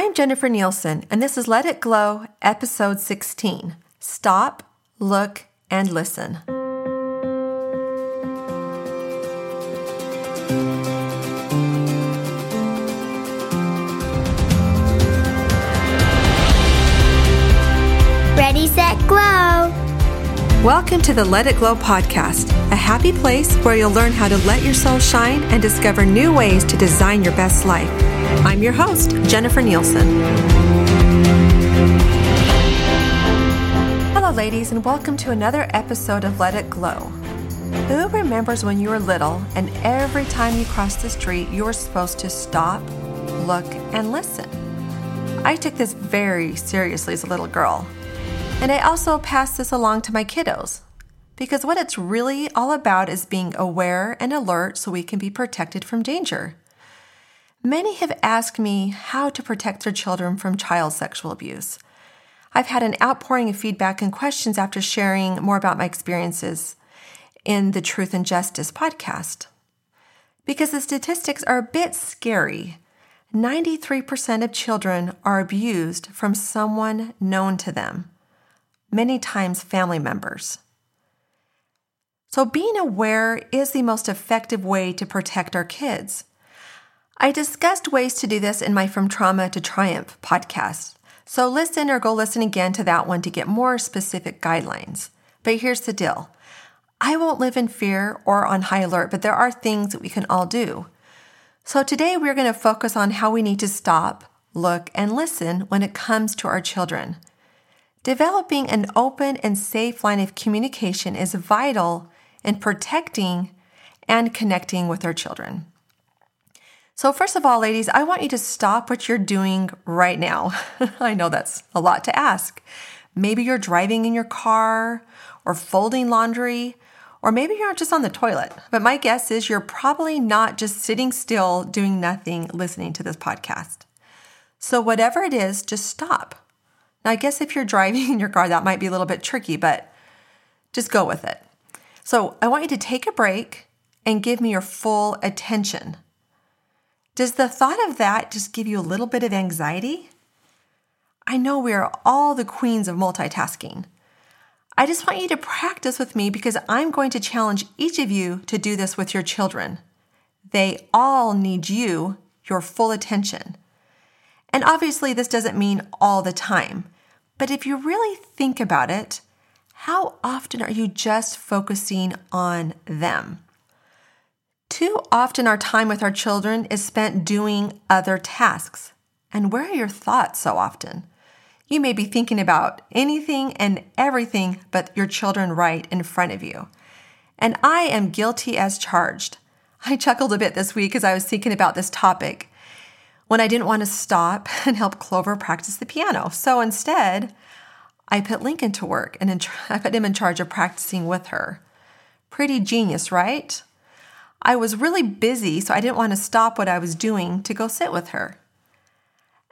I'm Jennifer Nielsen, and this is Let It Glow, episode 16 Stop, Look, and Listen. Ready, set, glow. Welcome to the Let It Glow podcast, a happy place where you'll learn how to let your soul shine and discover new ways to design your best life. I'm your host, Jennifer Nielsen. Hello, ladies, and welcome to another episode of Let It Glow. Who remembers when you were little and every time you crossed the street, you were supposed to stop, look, and listen? I took this very seriously as a little girl. And I also pass this along to my kiddos because what it's really all about is being aware and alert so we can be protected from danger. Many have asked me how to protect their children from child sexual abuse. I've had an outpouring of feedback and questions after sharing more about my experiences in the Truth and Justice podcast. Because the statistics are a bit scary. 93% of children are abused from someone known to them many times family members. So, being aware is the most effective way to protect our kids. I discussed ways to do this in my From Trauma to Triumph podcast. So, listen or go listen again to that one to get more specific guidelines. But here's the deal I won't live in fear or on high alert, but there are things that we can all do. So, today we're going to focus on how we need to stop, look, and listen when it comes to our children. Developing an open and safe line of communication is vital in protecting and connecting with our children. So, first of all, ladies, I want you to stop what you're doing right now. I know that's a lot to ask. Maybe you're driving in your car or folding laundry, or maybe you're just on the toilet. But my guess is you're probably not just sitting still doing nothing listening to this podcast. So, whatever it is, just stop now, I guess if you're driving in your car, that might be a little bit tricky, but just go with it. So, I want you to take a break and give me your full attention. Does the thought of that just give you a little bit of anxiety? I know we are all the queens of multitasking. I just want you to practice with me because I'm going to challenge each of you to do this with your children. They all need you, your full attention. And obviously, this doesn't mean all the time, but if you really think about it, how often are you just focusing on them? Too often, our time with our children is spent doing other tasks. And where are your thoughts so often? You may be thinking about anything and everything but your children right in front of you. And I am guilty as charged. I chuckled a bit this week as I was thinking about this topic when I didn't want to stop and help Clover practice the piano. So instead, I put Lincoln to work and I put him in charge of practicing with her. Pretty genius, right? I was really busy, so I didn't want to stop what I was doing to go sit with her.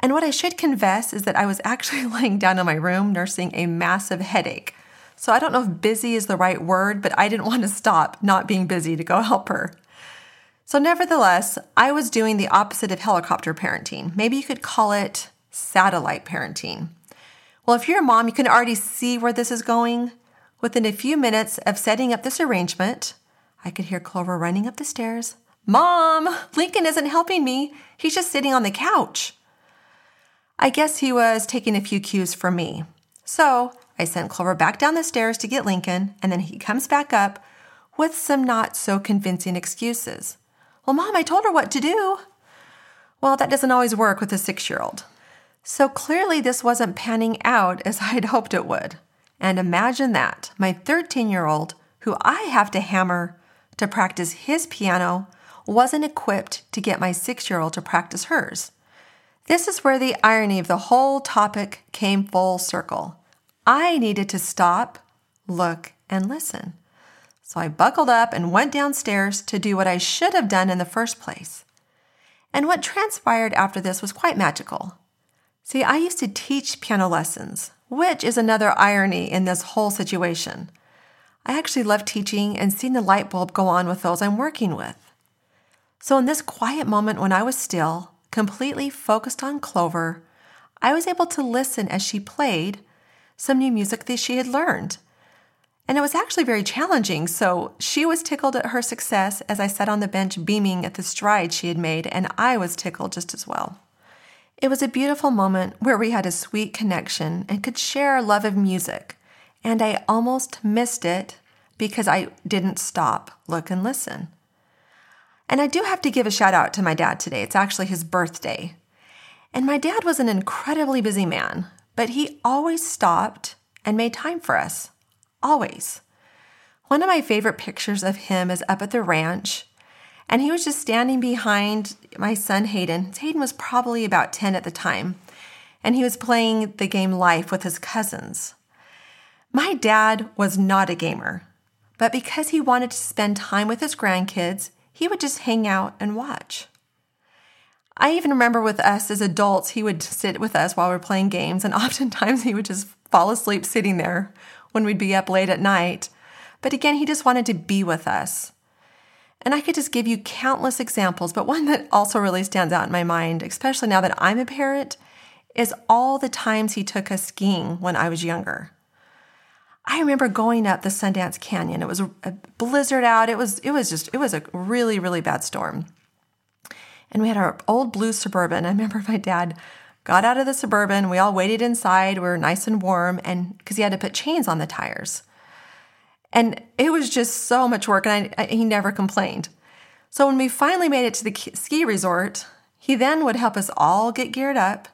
And what I should confess is that I was actually lying down in my room nursing a massive headache. So I don't know if busy is the right word, but I didn't want to stop not being busy to go help her. So, nevertheless, I was doing the opposite of helicopter parenting. Maybe you could call it satellite parenting. Well, if you're a mom, you can already see where this is going. Within a few minutes of setting up this arrangement, I could hear Clover running up the stairs. Mom, Lincoln isn't helping me. He's just sitting on the couch. I guess he was taking a few cues from me. So I sent Clover back down the stairs to get Lincoln, and then he comes back up with some not so convincing excuses. Well, mom, I told her what to do. Well, that doesn't always work with a six year old. So clearly, this wasn't panning out as I had hoped it would. And imagine that my 13 year old, who I have to hammer to practice his piano, wasn't equipped to get my six year old to practice hers. This is where the irony of the whole topic came full circle. I needed to stop, look, and listen. So I buckled up and went downstairs to do what I should have done in the first place. And what transpired after this was quite magical. See, I used to teach piano lessons, which is another irony in this whole situation. I actually love teaching and seeing the light bulb go on with those I'm working with. So, in this quiet moment when I was still, completely focused on Clover, I was able to listen as she played some new music that she had learned. And it was actually very challenging. So she was tickled at her success as I sat on the bench beaming at the stride she had made, and I was tickled just as well. It was a beautiful moment where we had a sweet connection and could share our love of music. And I almost missed it because I didn't stop, look, and listen. And I do have to give a shout out to my dad today. It's actually his birthday. And my dad was an incredibly busy man, but he always stopped and made time for us. Always. One of my favorite pictures of him is up at the ranch, and he was just standing behind my son Hayden. Hayden was probably about 10 at the time, and he was playing the game Life with his cousins. My dad was not a gamer, but because he wanted to spend time with his grandkids, he would just hang out and watch. I even remember with us as adults, he would sit with us while we are playing games, and oftentimes he would just fall asleep sitting there when we'd be up late at night. But again, he just wanted to be with us. And I could just give you countless examples, but one that also really stands out in my mind, especially now that I'm a parent, is all the times he took us skiing when I was younger. I remember going up the Sundance Canyon. It was a blizzard out. It was it was just it was a really really bad storm. And we had our old blue Suburban. I remember my dad got out of the Suburban. We all waited inside. We were nice and warm and because he had to put chains on the tires. And it was just so much work and I, I, he never complained. So when we finally made it to the ski resort, he then would help us all get geared up.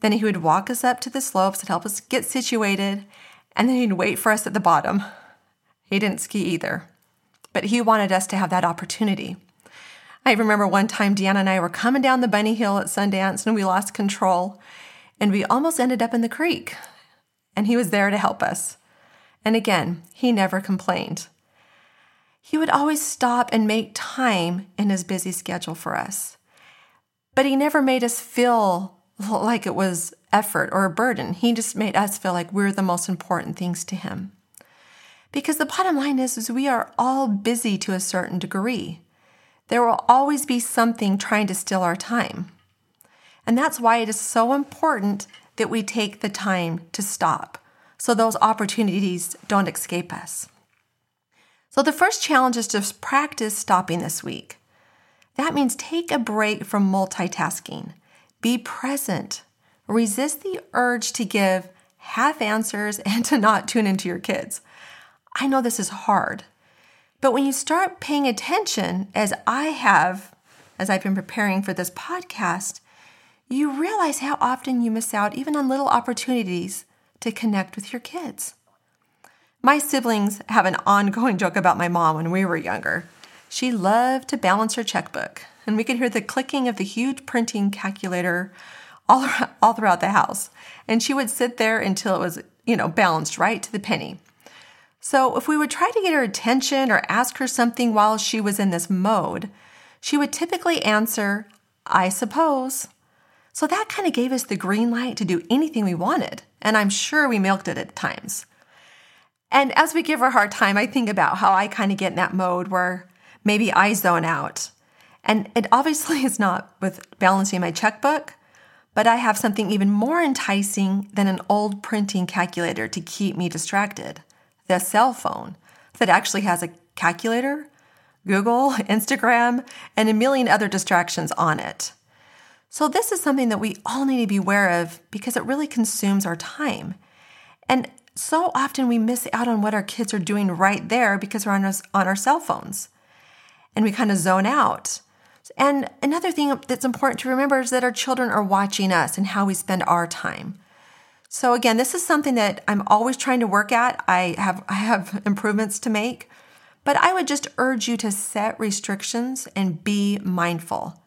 Then he would walk us up to the slopes and help us get situated and then he'd wait for us at the bottom. He didn't ski either, but he wanted us to have that opportunity. I remember one time Deanna and I were coming down the bunny hill at Sundance and we lost control and we almost ended up in the creek. And he was there to help us. And again, he never complained. He would always stop and make time in his busy schedule for us. But he never made us feel like it was effort or a burden. He just made us feel like we're the most important things to him. Because the bottom line is, is we are all busy to a certain degree. There will always be something trying to steal our time. And that's why it is so important that we take the time to stop so those opportunities don't escape us. So, the first challenge is to practice stopping this week. That means take a break from multitasking, be present, resist the urge to give half answers and to not tune into your kids. I know this is hard, but when you start paying attention, as I have, as I've been preparing for this podcast, you realize how often you miss out even on little opportunities to connect with your kids. My siblings have an ongoing joke about my mom when we were younger. She loved to balance her checkbook, and we could hear the clicking of the huge printing calculator all, all throughout the house. And she would sit there until it was, you know, balanced right to the penny. So if we would try to get her attention or ask her something while she was in this mode, she would typically answer, I suppose. So that kind of gave us the green light to do anything we wanted. And I'm sure we milked it at times. And as we give her a hard time, I think about how I kind of get in that mode where maybe I zone out. And it obviously is not with balancing my checkbook, but I have something even more enticing than an old printing calculator to keep me distracted the cell phone that actually has a calculator, Google, Instagram, and a million other distractions on it. So, this is something that we all need to be aware of because it really consumes our time. And so often we miss out on what our kids are doing right there because we're on our, on our cell phones and we kind of zone out. And another thing that's important to remember is that our children are watching us and how we spend our time. So again, this is something that I'm always trying to work at. I have I have improvements to make, but I would just urge you to set restrictions and be mindful.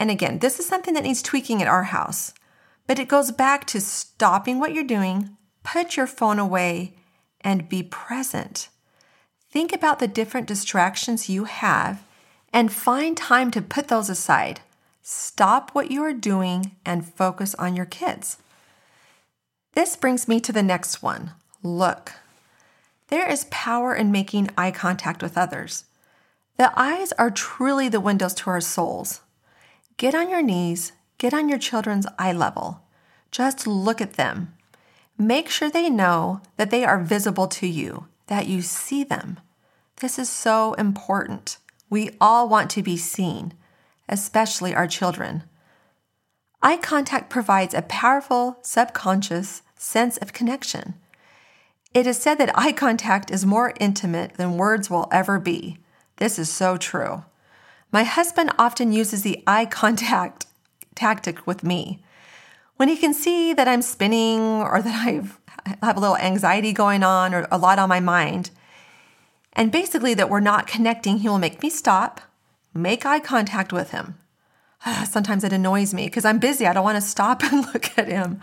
And again, this is something that needs tweaking at our house. But it goes back to stopping what you're doing, put your phone away, and be present. Think about the different distractions you have and find time to put those aside. Stop what you are doing and focus on your kids. This brings me to the next one look. There is power in making eye contact with others. The eyes are truly the windows to our souls. Get on your knees, get on your children's eye level. Just look at them. Make sure they know that they are visible to you, that you see them. This is so important. We all want to be seen, especially our children. Eye contact provides a powerful subconscious sense of connection. It is said that eye contact is more intimate than words will ever be. This is so true. My husband often uses the eye contact tactic with me. When he can see that I'm spinning or that I've, I have a little anxiety going on or a lot on my mind, and basically that we're not connecting, he will make me stop, make eye contact with him. Sometimes it annoys me because I'm busy. I don't want to stop and look at him.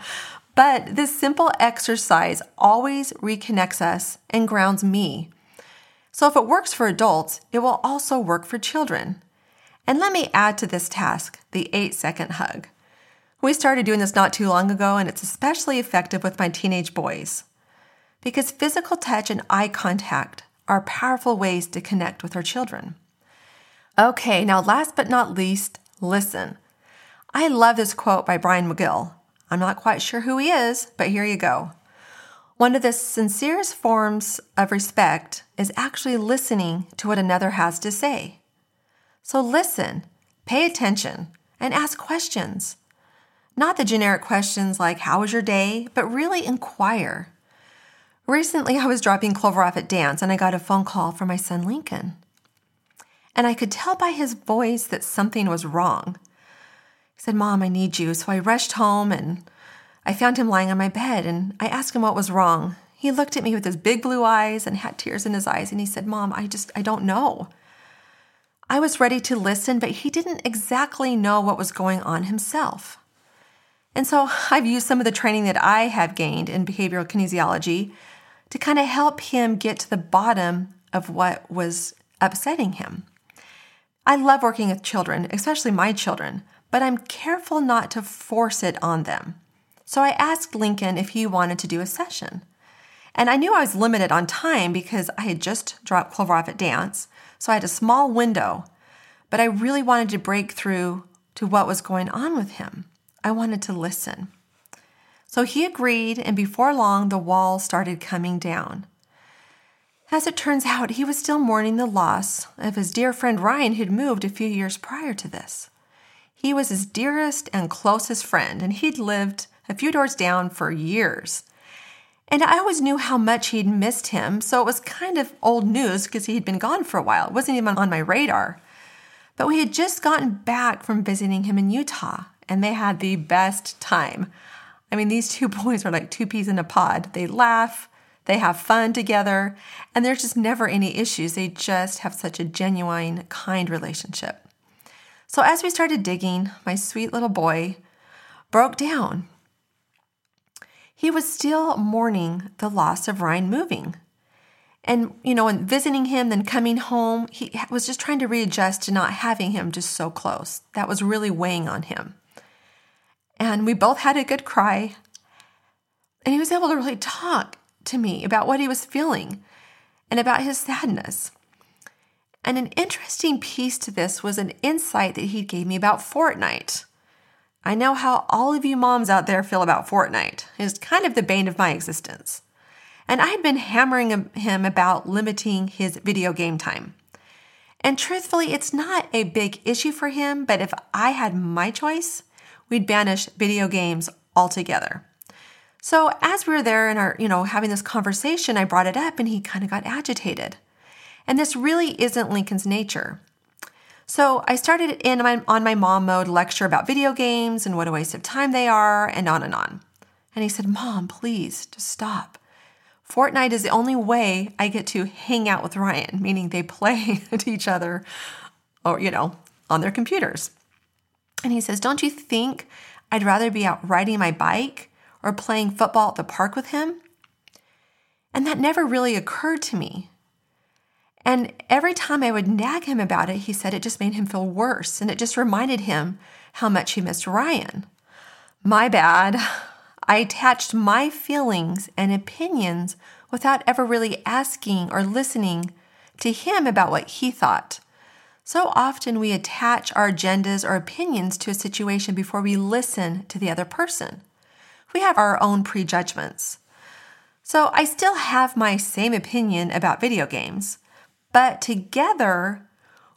But this simple exercise always reconnects us and grounds me. So if it works for adults, it will also work for children. And let me add to this task the eight second hug. We started doing this not too long ago, and it's especially effective with my teenage boys. Because physical touch and eye contact are powerful ways to connect with our children. Okay, now last but not least, listen. I love this quote by Bryant McGill. I'm not quite sure who he is, but here you go. One of the sincerest forms of respect is actually listening to what another has to say. So listen, pay attention, and ask questions. Not the generic questions like, How was your day? but really inquire. Recently, I was dropping Clover off at dance and I got a phone call from my son Lincoln. And I could tell by his voice that something was wrong. He said, Mom, I need you. So I rushed home and I found him lying on my bed and I asked him what was wrong. He looked at me with his big blue eyes and had tears in his eyes and he said, Mom, I just, I don't know. I was ready to listen, but he didn't exactly know what was going on himself. And so I've used some of the training that I have gained in behavioral kinesiology to kind of help him get to the bottom of what was upsetting him. I love working with children, especially my children, but I'm careful not to force it on them. So I asked Lincoln if he wanted to do a session. And I knew I was limited on time because I had just dropped Clover off at dance, so I had a small window, but I really wanted to break through to what was going on with him. I wanted to listen. So he agreed, and before long, the wall started coming down. As it turns out, he was still mourning the loss of his dear friend Ryan, who'd moved a few years prior to this. He was his dearest and closest friend, and he'd lived a few doors down for years. And I always knew how much he'd missed him, so it was kind of old news because he'd been gone for a while. It wasn't even on my radar. But we had just gotten back from visiting him in Utah, and they had the best time. I mean, these two boys are like two peas in a pod. They laugh, they have fun together, and there's just never any issues. They just have such a genuine, kind relationship. So as we started digging, my sweet little boy broke down. He was still mourning the loss of Ryan moving. And, you know, and visiting him, then coming home, he was just trying to readjust to not having him just so close. That was really weighing on him. And we both had a good cry. And he was able to really talk to me about what he was feeling and about his sadness. And an interesting piece to this was an insight that he gave me about Fortnite. I know how all of you moms out there feel about Fortnite. It's kind of the bane of my existence. And I had been hammering him about limiting his video game time. And truthfully, it's not a big issue for him, but if I had my choice, we'd banish video games altogether. So as we were there and our, you know, having this conversation, I brought it up and he kind of got agitated. And this really isn't Lincoln's nature. So I started in my, on my mom mode lecture about video games and what a waste of time they are, and on and on. And he said, Mom, please just stop. Fortnite is the only way I get to hang out with Ryan, meaning they play to each other or, you know, on their computers. And he says, Don't you think I'd rather be out riding my bike or playing football at the park with him? And that never really occurred to me. And every time I would nag him about it, he said it just made him feel worse and it just reminded him how much he missed Ryan. My bad. I attached my feelings and opinions without ever really asking or listening to him about what he thought. So often we attach our agendas or opinions to a situation before we listen to the other person. We have our own prejudgments. So I still have my same opinion about video games, but together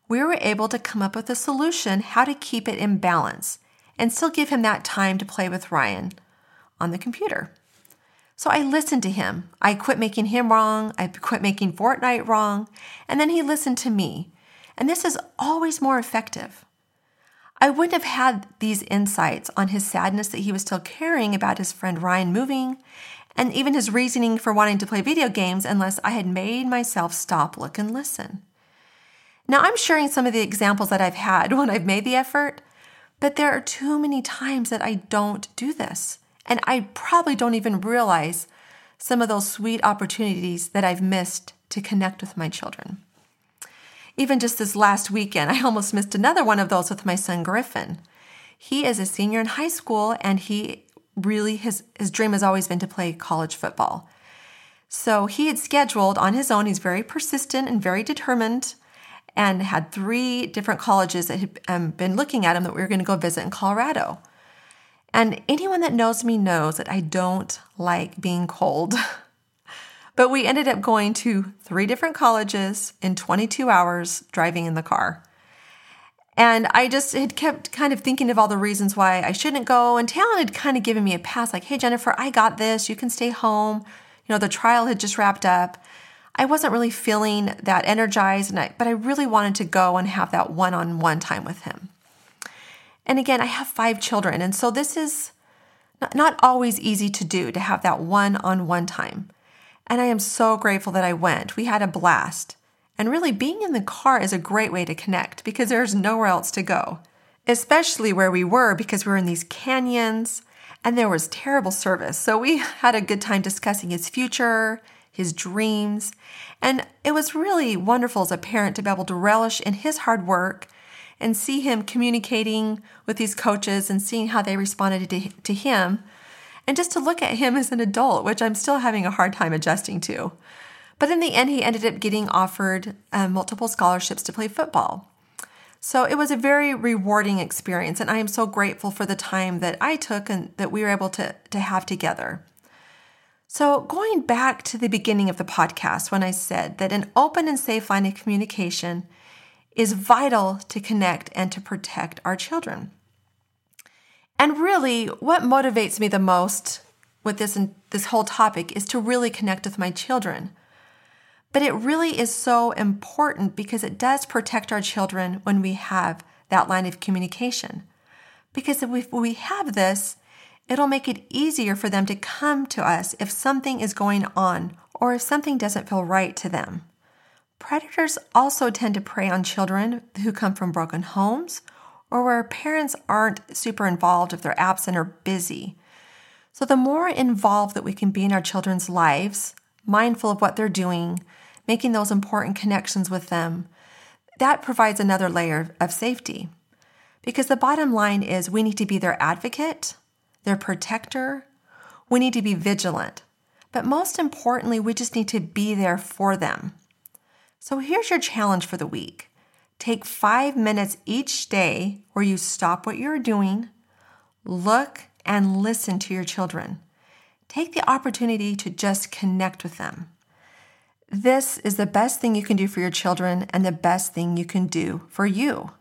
we were able to come up with a solution how to keep it in balance and still give him that time to play with Ryan on the computer. So I listened to him. I quit making him wrong. I quit making Fortnite wrong. And then he listened to me. And this is always more effective. I wouldn't have had these insights on his sadness that he was still caring about his friend Ryan moving and even his reasoning for wanting to play video games unless I had made myself stop, look, and listen. Now, I'm sharing some of the examples that I've had when I've made the effort, but there are too many times that I don't do this. And I probably don't even realize some of those sweet opportunities that I've missed to connect with my children. Even just this last weekend, I almost missed another one of those with my son Griffin. He is a senior in high school and he really his his dream has always been to play college football. So he had scheduled on his own, he's very persistent and very determined and had three different colleges that had um, been looking at him that we were going to go visit in Colorado. And anyone that knows me knows that I don't like being cold. but we ended up going to three different colleges in 22 hours driving in the car. And I just had kept kind of thinking of all the reasons why I shouldn't go. And Talon had kind of given me a pass, like, hey, Jennifer, I got this. You can stay home. You know, the trial had just wrapped up. I wasn't really feeling that energized, and I, but I really wanted to go and have that one on one time with him. And again, I have five children. And so this is not always easy to do to have that one on one time. And I am so grateful that I went. We had a blast. And really, being in the car is a great way to connect because there's nowhere else to go, especially where we were because we were in these canyons and there was terrible service. So we had a good time discussing his future, his dreams. And it was really wonderful as a parent to be able to relish in his hard work and see him communicating with these coaches and seeing how they responded to, to him, and just to look at him as an adult, which I'm still having a hard time adjusting to. But in the end, he ended up getting offered uh, multiple scholarships to play football. So it was a very rewarding experience, and I am so grateful for the time that I took and that we were able to, to have together. So, going back to the beginning of the podcast, when I said that an open and safe line of communication is vital to connect and to protect our children. And really, what motivates me the most with this this whole topic is to really connect with my children. But it really is so important because it does protect our children when we have that line of communication. Because if we have this, it'll make it easier for them to come to us if something is going on or if something doesn't feel right to them. Predators also tend to prey on children who come from broken homes or where parents aren't super involved if they're absent or busy. So, the more involved that we can be in our children's lives, mindful of what they're doing, making those important connections with them, that provides another layer of safety. Because the bottom line is we need to be their advocate, their protector, we need to be vigilant. But most importantly, we just need to be there for them. So here's your challenge for the week take five minutes each day where you stop what you're doing, look, and listen to your children. Take the opportunity to just connect with them. This is the best thing you can do for your children and the best thing you can do for you.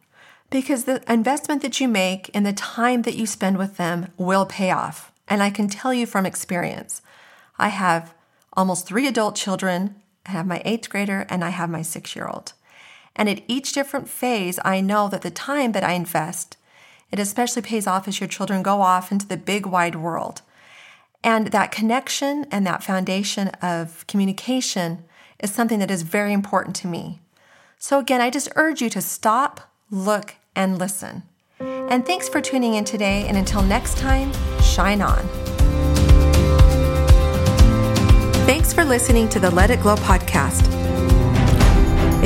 Because the investment that you make and the time that you spend with them will pay off. And I can tell you from experience, I have almost three adult children I have my eighth grader and I have my six year old. And at each different phase, I know that the time that I invest, it especially pays off as your children go off into the big wide world. And that connection and that foundation of communication is something that is very important to me. So, again, I just urge you to stop, look, and listen. And thanks for tuning in today. And until next time, shine on. Thanks for listening to the Let It Glow podcast.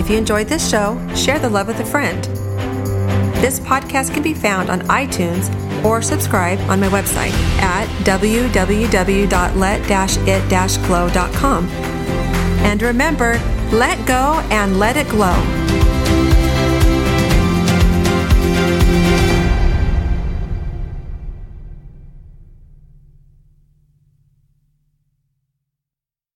If you enjoyed this show, share the love with a friend. This podcast can be found on iTunes or subscribe on my website at www.let-it-glow.com. And remember, let go and let it glow.